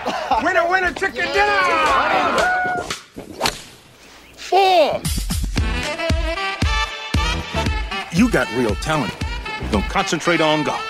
winner, winner, chicken dinner! Four! You got real talent. Don't concentrate on golf.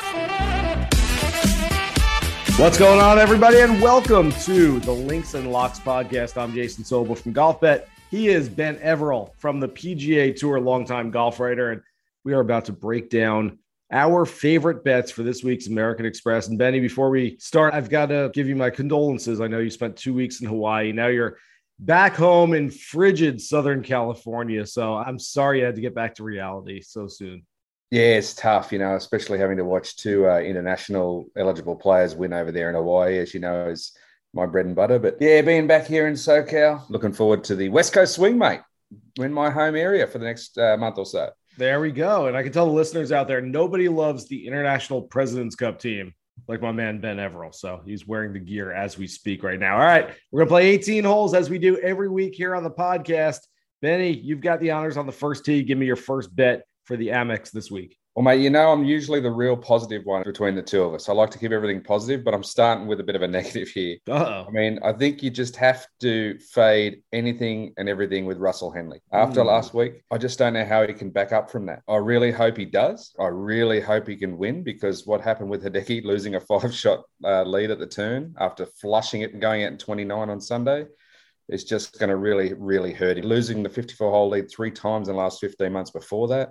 What's going on, everybody, and welcome to the Links and Locks podcast. I'm Jason Sobel from GolfBet. He is Ben Everill from the PGA Tour, longtime golf writer, and we are about to break down our favorite bets for this week's American Express. And Benny, before we start, I've got to give you my condolences. I know you spent two weeks in Hawaii. Now you're back home in frigid Southern California. So I'm sorry you had to get back to reality so soon. Yeah, it's tough, you know, especially having to watch two uh, international eligible players win over there in Hawaii, as you know, is my bread and butter. But yeah, being back here in SoCal, looking forward to the West Coast swing, mate, in my home area for the next uh, month or so. There we go. And I can tell the listeners out there, nobody loves the International President's Cup team like my man Ben Everill. So he's wearing the gear as we speak right now. All right, we're gonna play 18 holes as we do every week here on the podcast. Benny, you've got the honors on the first tee. Give me your first bet for the Amex this week? Well, mate, you know, I'm usually the real positive one between the two of us. I like to keep everything positive, but I'm starting with a bit of a negative here. Uh-oh. I mean, I think you just have to fade anything and everything with Russell Henley. After mm. last week, I just don't know how he can back up from that. I really hope he does. I really hope he can win because what happened with Hideki losing a five shot uh, lead at the turn after flushing it and going out in 29 on Sunday is just going to really, really hurt him. Losing the 54 hole lead three times in the last 15 months before that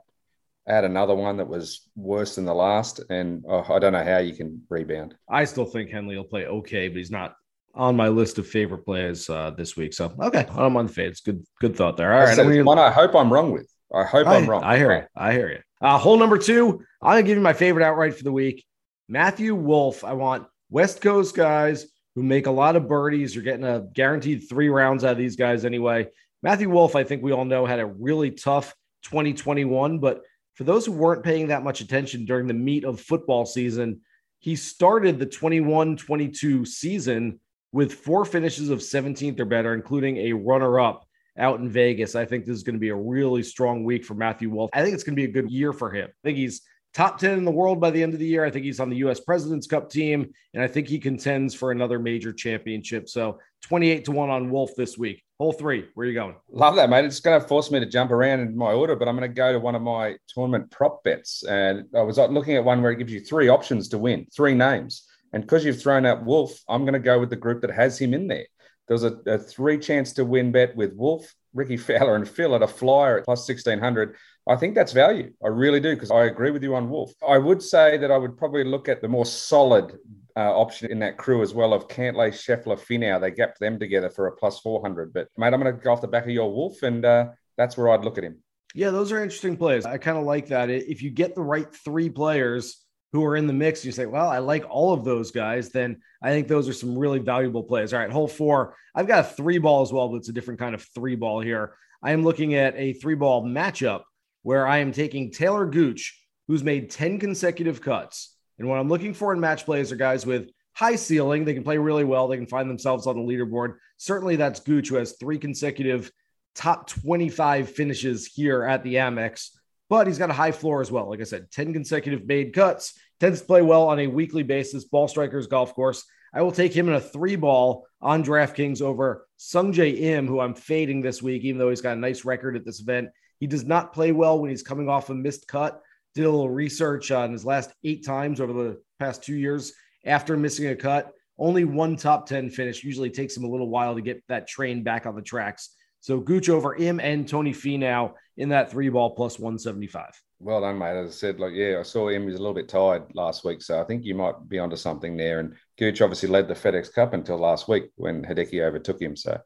had another one that was worse than the last, and oh, I don't know how you can rebound. I still think Henley will play okay, but he's not on my list of favorite players uh, this week. So okay, I'm on the fade. It's good, good thought there. All right, gonna... one I hope I'm wrong with. I hope I, am wrong. I hear you. I hear you. Uh, hole number two. I'm gonna give you my favorite outright for the week. Matthew Wolf. I want West Coast guys who make a lot of birdies. You're getting a guaranteed three rounds out of these guys anyway. Matthew Wolf. I think we all know, had a really tough 2021, but for those who weren't paying that much attention during the meat of football season, he started the 21 22 season with four finishes of 17th or better, including a runner up out in Vegas. I think this is going to be a really strong week for Matthew Wolf. I think it's going to be a good year for him. I think he's top 10 in the world by the end of the year. I think he's on the U.S. President's Cup team, and I think he contends for another major championship. So 28 to 1 on Wolf this week. Hole three, where are you going? Love that, mate. It's going to force me to jump around in my order, but I'm going to go to one of my tournament prop bets. And I was looking at one where it gives you three options to win, three names. And because you've thrown out Wolf, I'm going to go with the group that has him in there. There's a, a three chance to win bet with Wolf, Rickie Fowler, and Phil at a flyer at plus 1600. I think that's value. I really do because I agree with you on Wolf. I would say that I would probably look at the more solid uh, option in that crew as well of Cantlay, Scheffler, Finau. They gapped them together for a plus 400. But, mate, I'm going to go off the back of your wolf, and uh, that's where I'd look at him. Yeah, those are interesting plays. I kind of like that. If you get the right three players who are in the mix, you say, well, I like all of those guys, then I think those are some really valuable plays. All right, hole four. I've got a three ball as well, but it's a different kind of three ball here. I am looking at a three ball matchup where I am taking Taylor Gooch, who's made 10 consecutive cuts and what I'm looking for in match plays are guys with high ceiling. They can play really well. They can find themselves on the leaderboard. Certainly, that's Gooch, who has three consecutive top 25 finishes here at the Amex, but he's got a high floor as well. Like I said, 10 consecutive made cuts, tends to play well on a weekly basis. Ball Strikers Golf Course. I will take him in a three ball on DraftKings over Sung Sungjae Im, who I'm fading this week, even though he's got a nice record at this event. He does not play well when he's coming off a missed cut. Did a little research on his last eight times over the past two years after missing a cut. Only one top 10 finish. Usually takes him a little while to get that train back on the tracks. So Gooch over him and Tony Finau in that three ball plus 175. Well done, mate. As I said, like, yeah, I saw him. He was a little bit tired last week. So I think you might be onto something there. And Gooch obviously led the FedEx Cup until last week when Hideki overtook him. So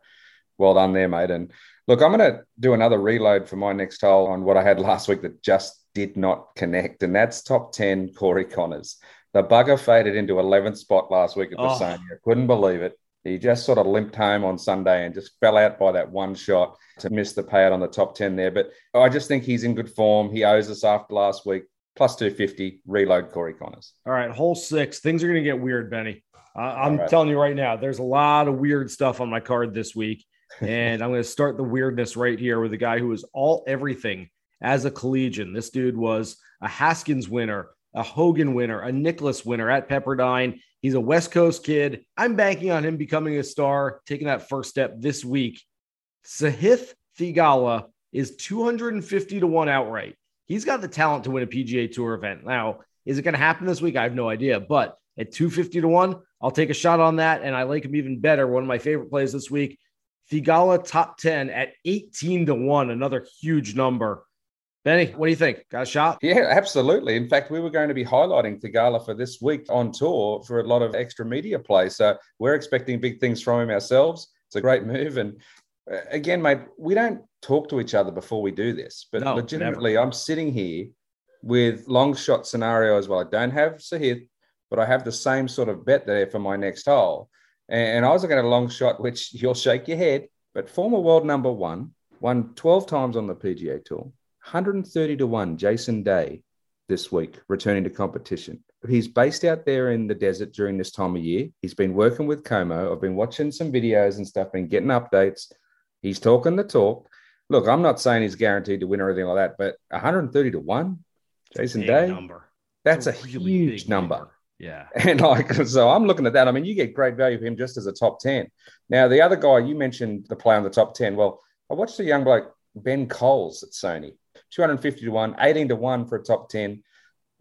well done there, mate. And look, I'm going to do another reload for my next hole on what I had last week that just did not connect. And that's top 10 Corey Conners. The bugger faded into 11th spot last week at the oh. I couldn't believe it. He just sort of limped home on Sunday and just fell out by that one shot to miss the payout on the top 10 there. But I just think he's in good form. He owes us after last week. Plus 250, reload Corey Conners. All right, hole six. Things are going to get weird, Benny. Uh, I'm right. telling you right now, there's a lot of weird stuff on my card this week. and I'm going to start the weirdness right here with a guy who is all everything as a collegian. This dude was a Haskins winner, a Hogan winner, a Nicklaus winner at Pepperdine. He's a West Coast kid. I'm banking on him becoming a star, taking that first step this week. Sahith Theegala is 250 to 1 outright. He's got the talent to win a PGA Tour event. Now, is it going to happen this week? I have no idea. But at 250 to 1, I'll take a shot on that. And I like him even better. One of my favorite plays this week. Theegala top 10 at 18 to 1, another huge number. Benny, what do you think? Got a shot? Yeah, absolutely. In fact, we were going to be highlighting Theegala for this week on tour for a lot of extra media play. So we're expecting big things from him ourselves. It's a great move. And uh, again, mate, we don't talk to each other before we do this, but no, legitimately, never. I'm sitting here with long shot scenario as well. I don't have Sahith, but I have the same sort of bet there for my next hole. And I was looking at a long shot, which you'll shake your head, but former world number one, won 12 times on the PGA Tour 130 to 1 Jason Day this week, returning to competition. He's based out there in the desert during this time of year. He's been working with Como. I've been watching some videos and stuff, been getting updates. He's talking the talk. Look, I'm not saying he's guaranteed to win or anything like that, but 130 to 1, Jason Day. Number. That's a, a really huge number. number. Yeah. And like, so I'm looking at that. I mean, you get great value for him just as a top 10. Now, the other guy, you mentioned the play on the top 10. Well, I watched a young bloke, Ben Kohles at Sony. 250 to 1, 18 to 1 for a top 10.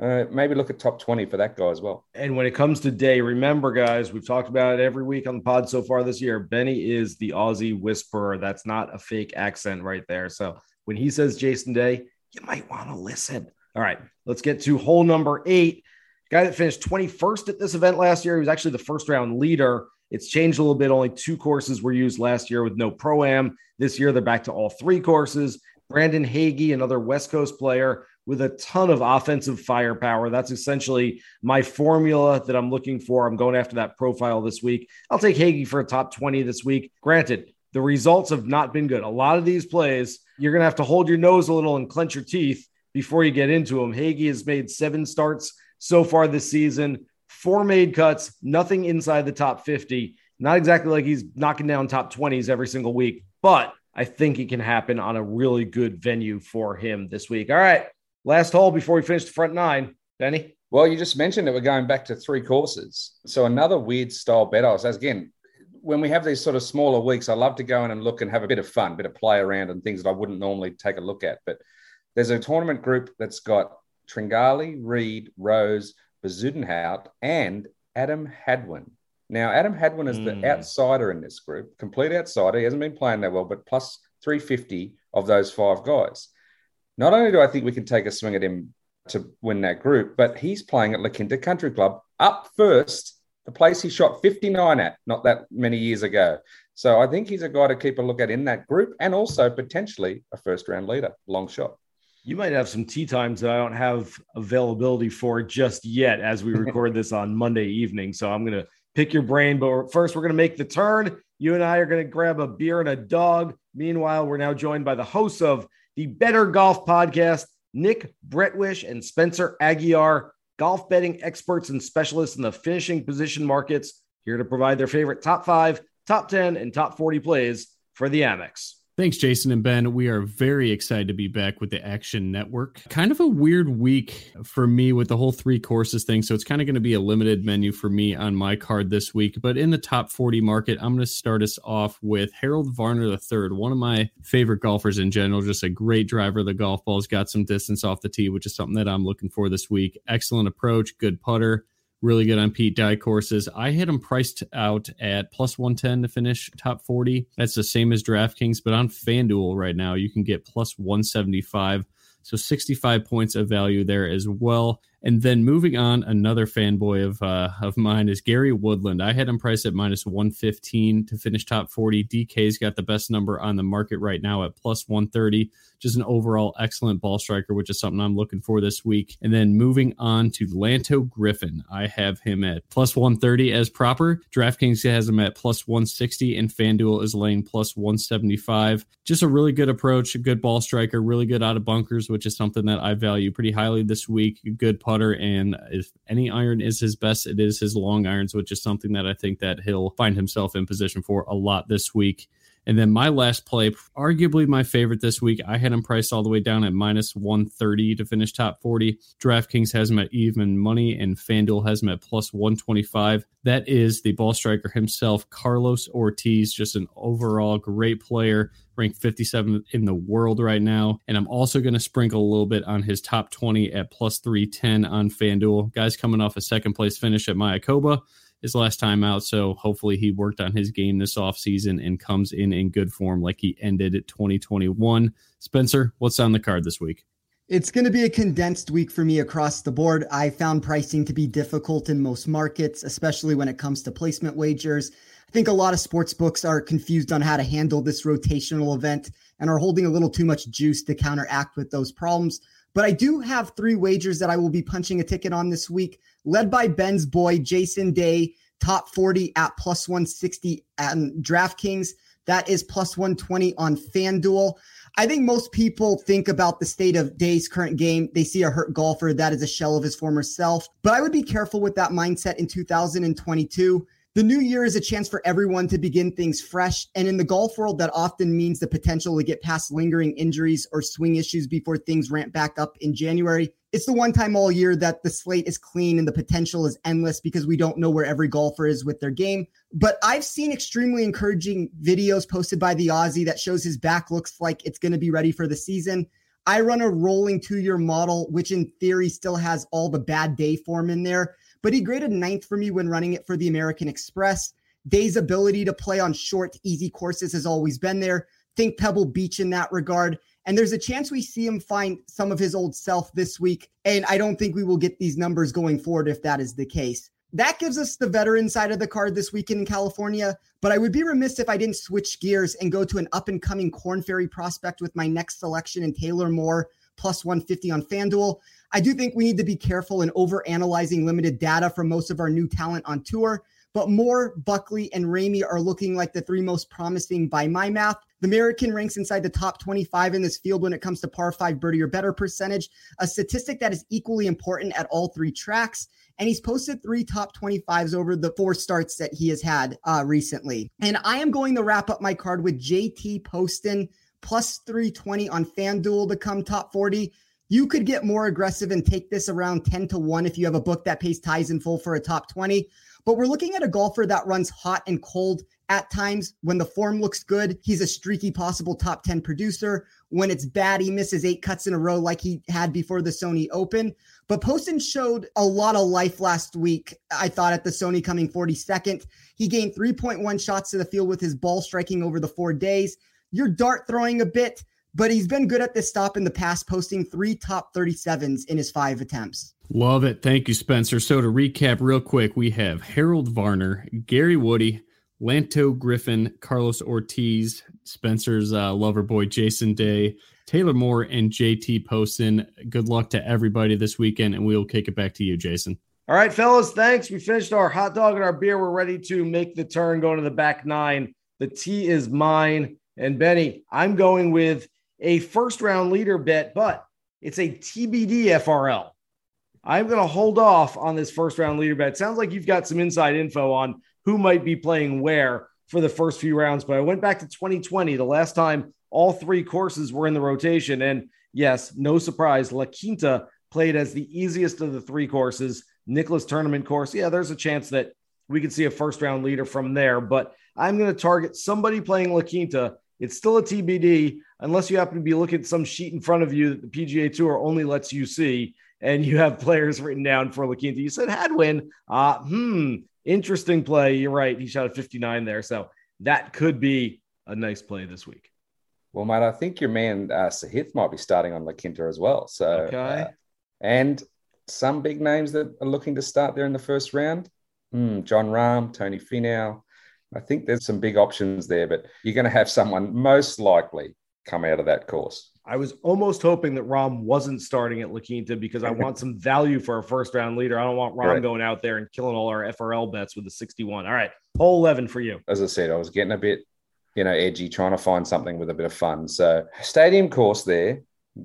Uh, maybe look at top 20 for that guy as well. And when it comes to day, remember, guys, we've talked about it every week on the pod so far this year. Benny is the Aussie whisperer. That's not a fake accent right there. So when he says Jason Day, you might want to listen. All right, let's get to hole number eight. Guy that finished 21st at this event last year. He was actually the first round leader. It's changed a little bit. Only two courses were used last year with no pro am. This year, they're back to all three courses. Brandon Hagy, another West Coast player with a ton of offensive firepower. That's essentially my formula that I'm looking for. I'm going after that profile this week. I'll take Hagy for a top 20 this week. Granted, the results have not been good. A lot of these plays, you're going to have to hold your nose a little and clench your teeth before you get into them. Hagy has made seven starts so far this season, four made cuts, nothing inside the top 50. Not exactly like he's knocking down top 20s every single week, but I think it can happen on a really good venue for him this week. All right. Last hole before we finish the front nine. Benny? Well, you just mentioned that we're going back to three courses. So another weird style bet I was again, when we have these sort of smaller weeks, I love to go in and look and have a bit of fun, a bit of play around and things that I wouldn't normally take a look at. But there's a tournament group that's got Tringali, Reed, Rose, Bezuidenhout, and Adam Hadwin. Now, Adam Hadwin is mm. the hmm. outsider in this group, complete outsider. He hasn't been playing that well, but plus 350 of those five guys. Not only do I think we can take a swing at him to win that group, but he's playing at La Quinta Country Club up first, the place he shot 59 at not that many years ago. So I think he's a guy to keep a look at in that group and also potentially a first round leader, long shot. You might have some tee times that I don't have availability for just yet as we record this on Monday evening. So I'm going to pick your brain. But first, we're going to make the turn. You and I are going to grab a beer and a dog. Meanwhile, we're now joined by the hosts of the Bettor Golf Podcast, Nick Bretwisch and Spencer Aguiar, golf betting experts and specialists in the finishing position markets, here to provide their favorite top five, top 10, and top 40 plays for the Amex. Thanks, Jason and Ben. We are very excited to be back with the Action Network. Kind of a weird week for me with the whole three courses thing. So it's kind of going to be a limited menu for me on my card this week. But in the top 40 market, I'm going to start us off with Harold Varner III, one of my favorite golfers in general. Just a great driver of the golf balls, got some distance off the tee, which is something that I'm looking for this week. Excellent approach, good putter really good on Pete Dye courses. I had him priced out at plus 110 to finish top 40. That's the same as DraftKings, but on FanDuel right now, you can get plus 175. So 65 points of value there as well. And then moving on, another fanboy of uh, of mine is Gary Woodland. I had him priced at minus 115 to finish top 40. DK's got the best number on the market right now at plus 130 just an overall excellent ball striker, which is something I'm looking for this week. And then moving on to Lanto Griffin, I have him at plus 130 as proper. DraftKings has him at plus 160, and FanDuel is laying plus 175. Just a really good approach, a good ball striker, really good out of bunkers, which is something that I value pretty highly this week. Good putter, and if any iron is his best, it is his long irons, which is something that I think that he'll find himself in position for a lot this week. And then my last play, arguably my favorite this week, I had him priced all the way down at minus 130 to finish top 40. DraftKings has him at even money, and FanDuel has him at plus 125. That is the ball striker himself, Carlos Ortiz, just an overall great player, ranked 57th in the world right now. And I'm also going to sprinkle a little bit on his top 20 at plus 310 on FanDuel. Guys coming off a second place finish at Mayakoba his last time out. So hopefully he worked on his game this offseason and comes in in good form like he ended 2021. Spencer, what's on the card this week? It's going to be a condensed week for me across the board. I found pricing to be difficult in most markets, especially when it comes to placement wagers. I think a lot of sports books are confused on how to handle this rotational event and are holding a little too much juice to counteract with those problems. But I do have three wagers that I will be punching a ticket on this week, led by Ben's boy, Jason Day, top 40 at plus 160 at DraftKings. That is plus 120 on FanDuel. I think most people think about the state of Day's current game. They see a hurt golfer that is a shell of his former self. But I would be careful with that mindset in 2022. The new year is a chance for everyone to begin things fresh. And in the golf world, that often means the potential to get past lingering injuries or swing issues before things ramp back up in January. It's the one time all year that the slate is clean and the potential is endless because we don't know where every golfer is with their game. But I've seen extremely encouraging videos posted by the Aussie that shows his back looks like it's going to be ready for the season. I run a rolling two year model, which in theory still has all the bad day form in there but he graded ninth for me when running it for the American Express. Day's ability to play on short, easy courses has always been there. Think Pebble Beach in that regard. And there's a chance we see him find some of his old self this week. And I don't think we will get these numbers going forward if that is the case. That gives us the veteran side of the card this weekend in California. But I would be remiss if I didn't switch gears and go to an up and coming Corn Ferry prospect with my next selection in Taylor Moore plus 150 on FanDuel. I do think we need to be careful in over analyzing limited data from most of our new talent on tour. But Moore, Buckley, and Ramey are looking like the three most promising by my math. The American ranks inside the top 25 in this field when it comes to par five birdie or better percentage, a statistic that is equally important at all three tracks. And he's posted three top 25s over the four starts that he has had uh, recently. And I am going to wrap up my card with JT Poston plus 320 on FanDuel to come top 40. You could get more aggressive and take this around 10 to 1 if you have a book that pays ties in full for a top 20. But we're looking at a golfer that runs hot and cold at times. When the form looks good, he's a streaky possible top 10 producer. When it's bad, he misses eight cuts in a row like he had before the Sony Open. But Poston showed a lot of life last week, I thought, at the Sony coming 42nd. He gained 3.1 shots to the field with his ball striking over the four days. You're dart throwing a bit but he's been good at this stop in the past, posting three top 37s in his five attempts. Love it. Thank you, Spencer. So to recap real quick, we have Harold Varner, Gary Woody, Lanto Griffin, Carlos Ortiz, Spencer's uh, lover boy Jason Day, Taylor Moore, and JT Poston. Good luck to everybody this weekend, and we'll kick it back to you, Jason. All right, fellas, thanks. We finished our hot dog and our beer. We're ready to make the turn going to the back nine. The tee is mine. And Benny, I'm going with a first round leader bet, but it's a TBD FRL. I'm going to hold off on this first round leader bet. Sounds like you've got some inside info on who might be playing where. for the first few rounds, but I went back to 2020, the last time all three courses were in the rotation. And yes, no surprise, La Quinta played as the easiest of the three courses. Nicklaus tournament course, yeah, there's a chance that we could see a first round leader from there, but I'm going to target somebody playing La Quinta. It's still a TBD unless you happen to be looking at some sheet in front of you that the PGA Tour only lets you see, and you have players written down for La Quinta. You said Hadwin. Uh, hmm, interesting play. You're right. He shot a 59 there, so that could be a nice play this week. Well, mate, I think your man uh, Sahith might be starting on La Quinta as well. So, okay. Uh, and some big names that are looking to start there in the first round. Mm, Jon Rahm, Tony Finau. I think there's some big options there, but you're going to have someone most likely come out of that course. I was almost hoping that Rahm wasn't starting at La Quinta because I want some value for a first round leader. I don't want Rahm right. going out there and killing all our FRL bets with the 61. All right, hole 11 for you. As I said, I was getting a bit, you know, edgy, trying to find something with a bit of fun. So, stadium course there,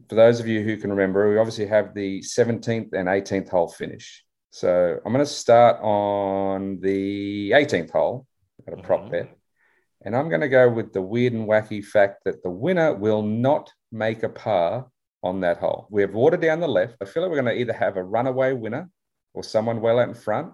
for those of you who can remember, we obviously have the 17th and 18th hole finish. So I'm going to start on the 18th hole at a prop mm-hmm. bet. And I'm going to go with the weird and wacky fact that the winner will not make a par on that hole. We have water down the left. I feel like we're going to either have a runaway winner or someone well out in front,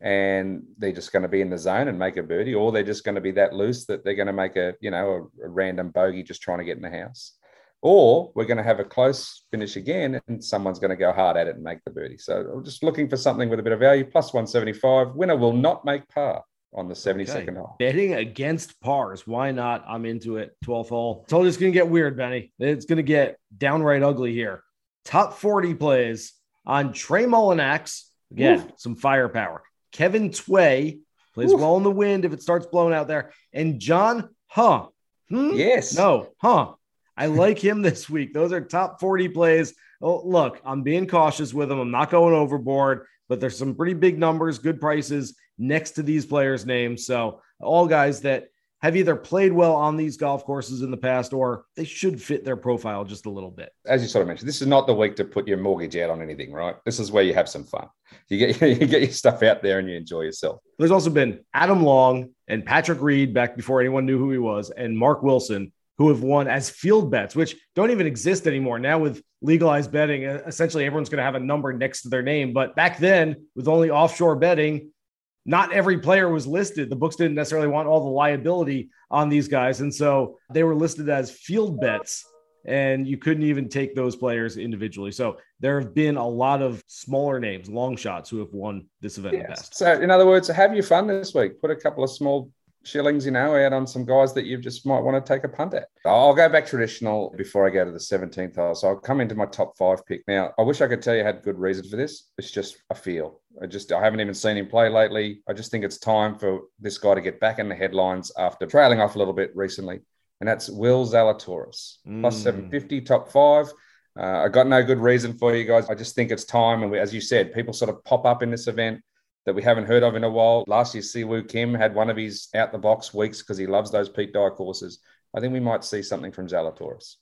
and they're just going to be in the zone and make a birdie, or they're just going to be that loose that they're going to make a you know a, a random bogey just trying to get in the house or we're going to have a close finish again and someone's going to go hard at it and make the birdie. So I'm just looking for something with a bit of value. Plus 175. Winner will not make par on the 72nd okay. hole. Betting against pars. Why not? I'm into it. 12th hole. Told you it's going to get weird, Benny. It's going to get downright ugly here. Top 40 plays on Trey Mullinax. Again, some firepower. Kevin Tway plays well in the wind if it starts blowing out there. And John Huh. Hmm? Yes. No. Huh. I like him this week. Those are top 40 plays. Oh, look, I'm being cautious with them. I'm not going overboard, but there's some pretty big numbers, good prices next to these players' names. So, all guys that have either played well on these golf courses in the past or they should fit their profile just a little bit. As you sort of mentioned, this is not the week to put your mortgage out on anything, right? This is where you have some fun. You get you get your stuff out there and you enjoy yourself. There's also been Adam Long and Patrick Reed back before anyone knew who he was, and Mark Wilson who have won as field bets, which don't even exist anymore. Now, with legalized betting, essentially everyone's going to have a number next to their name. But back then, with only offshore betting, not every player was listed. The books didn't necessarily want all the liability on these guys. And so they were listed as field bets, and you couldn't even take those players individually. So there have been a lot of smaller names, long shots, who have won this event yes. in the past. So, in other words, have your fun this week. Put a couple of small shillings, you know, out on some guys that you just might want to take a punt at. I'll go back traditional before I go to the 17th hole. So I'll come into my top five pick. Now, I wish I could tell you I had good reason for this. It's just a feel. I just I haven't even seen him play lately. I just think it's time for this guy to get back in the headlines after trailing off a little bit recently. And that's Will Zalatoris, mm. plus 750, top five. Uh, I got no good reason for you guys. I just think it's time. And we, as you said, people sort of pop up in this event that we haven't heard of in a while. Last year, Siwoo Kim had one of his out the box weeks because he loves those Pete Dye courses. I think we might see something from Zalatoris.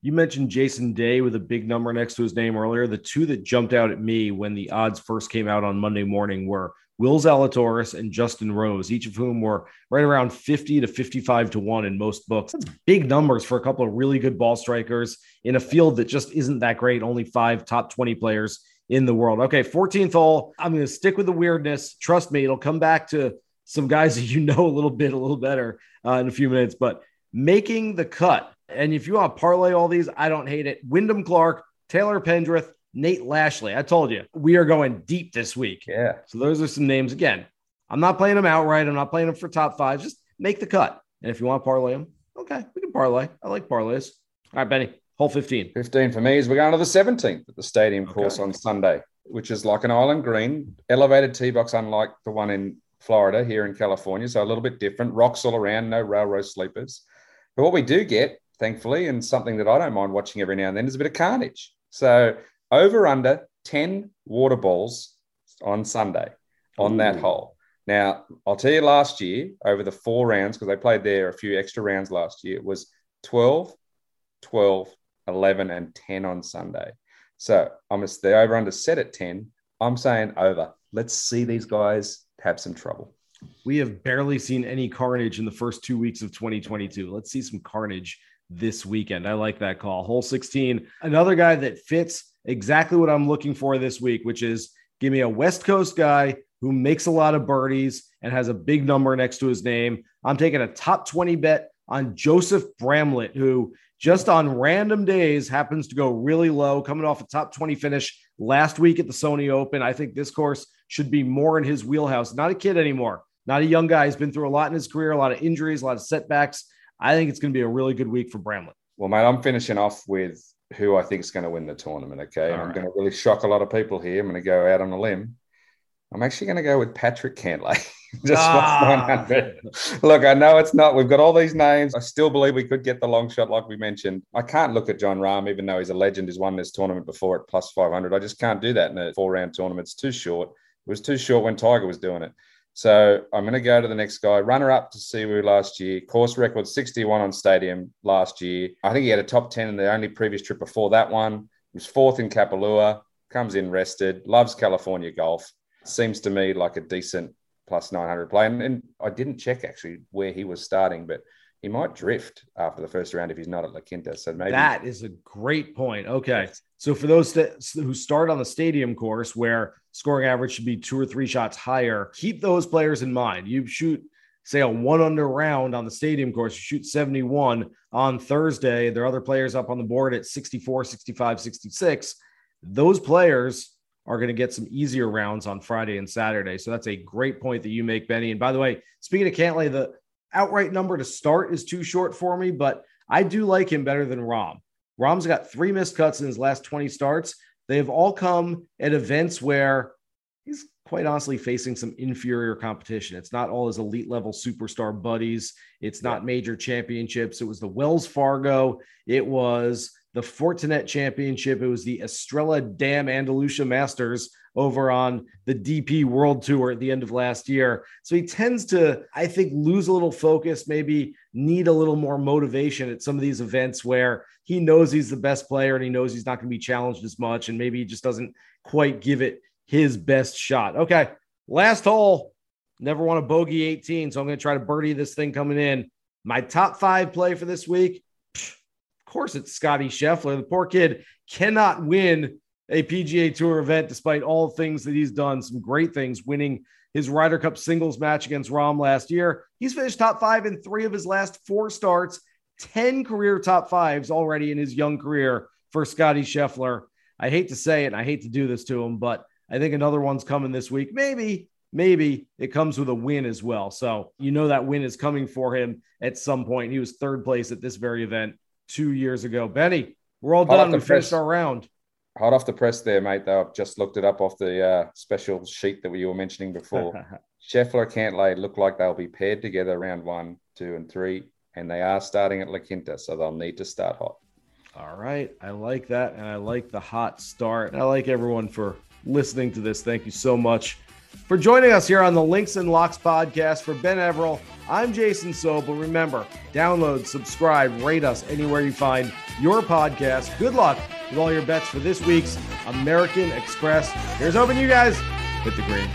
You mentioned Jason Day with a big number next to his name earlier. The two that jumped out at me when the odds first came out on Monday morning were Will Zalatoris and Justin Rose, each of whom were right around 50 to 55 to 1 in most books. That's big numbers for a couple of really good ball strikers in a field that just isn't that great. Only five top 20 players in the world. Okay, 14th hole. I'm going to stick with the weirdness. Trust me, it'll come back to some guys that you know a little bit, a little better uh, in a few minutes. But making the cut, and if you want to parlay all these, I don't hate it. Wyndham Clark, Taylor Pendrith, Nate Lashley. I told you we are going deep this week. Yeah. So those are some names. Again, I'm not playing them outright. I'm not playing them for top five. Just make the cut. And if you want to parlay them, okay, we can parlay. I like parlays. All right, Benny. Hole 15. 15 for me is we're going to the 17th at the stadium okay. course on Sunday, which is like an island green, elevated tee box, unlike the one in Florida here in California. So a little bit different. Rocks all around, no railroad sleepers. But what we do get, thankfully, and something that I don't mind watching every now and then is a bit of carnage. So over under 10 water balls on Sunday on Ooh. that hole. Now, I'll tell you last year, over the four rounds, because they played there a few extra rounds last year, it was 12, 12, 11, and 10 on Sunday. So I'm the over under set at 10. I'm saying over. Let's see these guys have some trouble. We have barely seen any carnage in the first two weeks of 2022. Let's see some carnage this weekend. I like that call. Hole 16, another guy that fits exactly what I'm looking for this week, which is give me a West Coast guy who makes a lot of birdies and has a big number next to his name. I'm taking a top 20 bet on Joseph Bramlett, who just on random days happens to go really low, coming off a top 20 finish last week at the Sony Open. I think this course should be more in his wheelhouse. Not a kid anymore, not a young guy. He's been through a lot in his career, a lot of injuries, a lot of setbacks. I think it's going to be a really good week for Bramlett. Well, mate, I'm finishing off with who I think is going to win the tournament. Okay. I'm going to really shock a lot of people here. I'm going to go out on a limb. I'm actually going to go with Patrick Cantlay. Just ah. 900. Look, I know it's not. We've got all these names. I still believe we could get the long shot, like we mentioned. I can't look at Jon Rahm, even though he's a legend, he's won this tournament before at plus 500. I just can't do that in a four round tournament. It's too short. It was too short when Tiger was doing it. So I'm going to go to the next guy. Runner up to Siwoo last year. Course record 61 on stadium last year. I think he had a top 10 in the only previous trip before that one. He was fourth in Kapalua. Comes in rested. Loves California golf seems to me like a decent plus 900 play. And, and, I didn't check actually where he was starting, but he might drift after the first round if he's not at La Quinta. So maybe that is a great point. Okay. So for those that, who start on the stadium course where scoring average should be two or three shots higher, keep those players in mind. You shoot, say, a one under round on the stadium course, you shoot 71 on Thursday. There are other players up on the board at 64, 65, 66. Those players are going to get some easier rounds on Friday and Saturday. So that's a great point that you make, Benny. And by the way, speaking of Cantlay, the outright number to start is too short for me, but I do like him better than Rahm. Rahm's got three missed cuts in his last 20 starts. They have all come at events where he's quite honestly facing some inferior competition. It's not all his elite level superstar buddies. It's not major championships. It was the Wells Fargo. It was the Fortinet Championship. It was the Estrella Damm Andalusia Masters over on the DP World Tour at the end of last year. So he tends to, I think, lose a little focus, maybe need a little more motivation at some of these events where he knows he's the best player and he knows he's not going to be challenged as much. And maybe he just doesn't quite give it his best shot. Okay. Last hole. Never want a bogey 18. So I'm going to try to birdie this thing coming in. My top five play for this week course, it's Scotty Scheffler. The poor kid cannot win a PGA Tour event despite all things that he's done. Some great things, winning his Ryder Cup singles match against Rahm last year. He's finished top five in three of his last four starts, 10 career top fives already in his young career for Scotty Scheffler. I hate to say it, and I hate to do this to him, but I think another one's coming this week. Maybe, maybe it comes with a win as well. So you know that win is coming for him at some point. He was third place at this very event two years ago. Benny, we're all done. We finished our round. Hot off the press there, mate. Though I've just looked it up off the uh, special sheet that we were mentioning before. Scheffler Cantlay look like they'll be paired together round one, two, and three, and they are starting at La Quinta, so they'll need to start hot. All right, I like that, and I like the hot start. I like everyone for listening to this. Thank you so much for joining us here on the Links and Locks podcast. For Ben Everill, I'm Jason Sobel. Remember, download, subscribe, rate us anywhere you find your podcast. Good luck with all your bets for this week's American Express. Here's hoping you guys hit the green.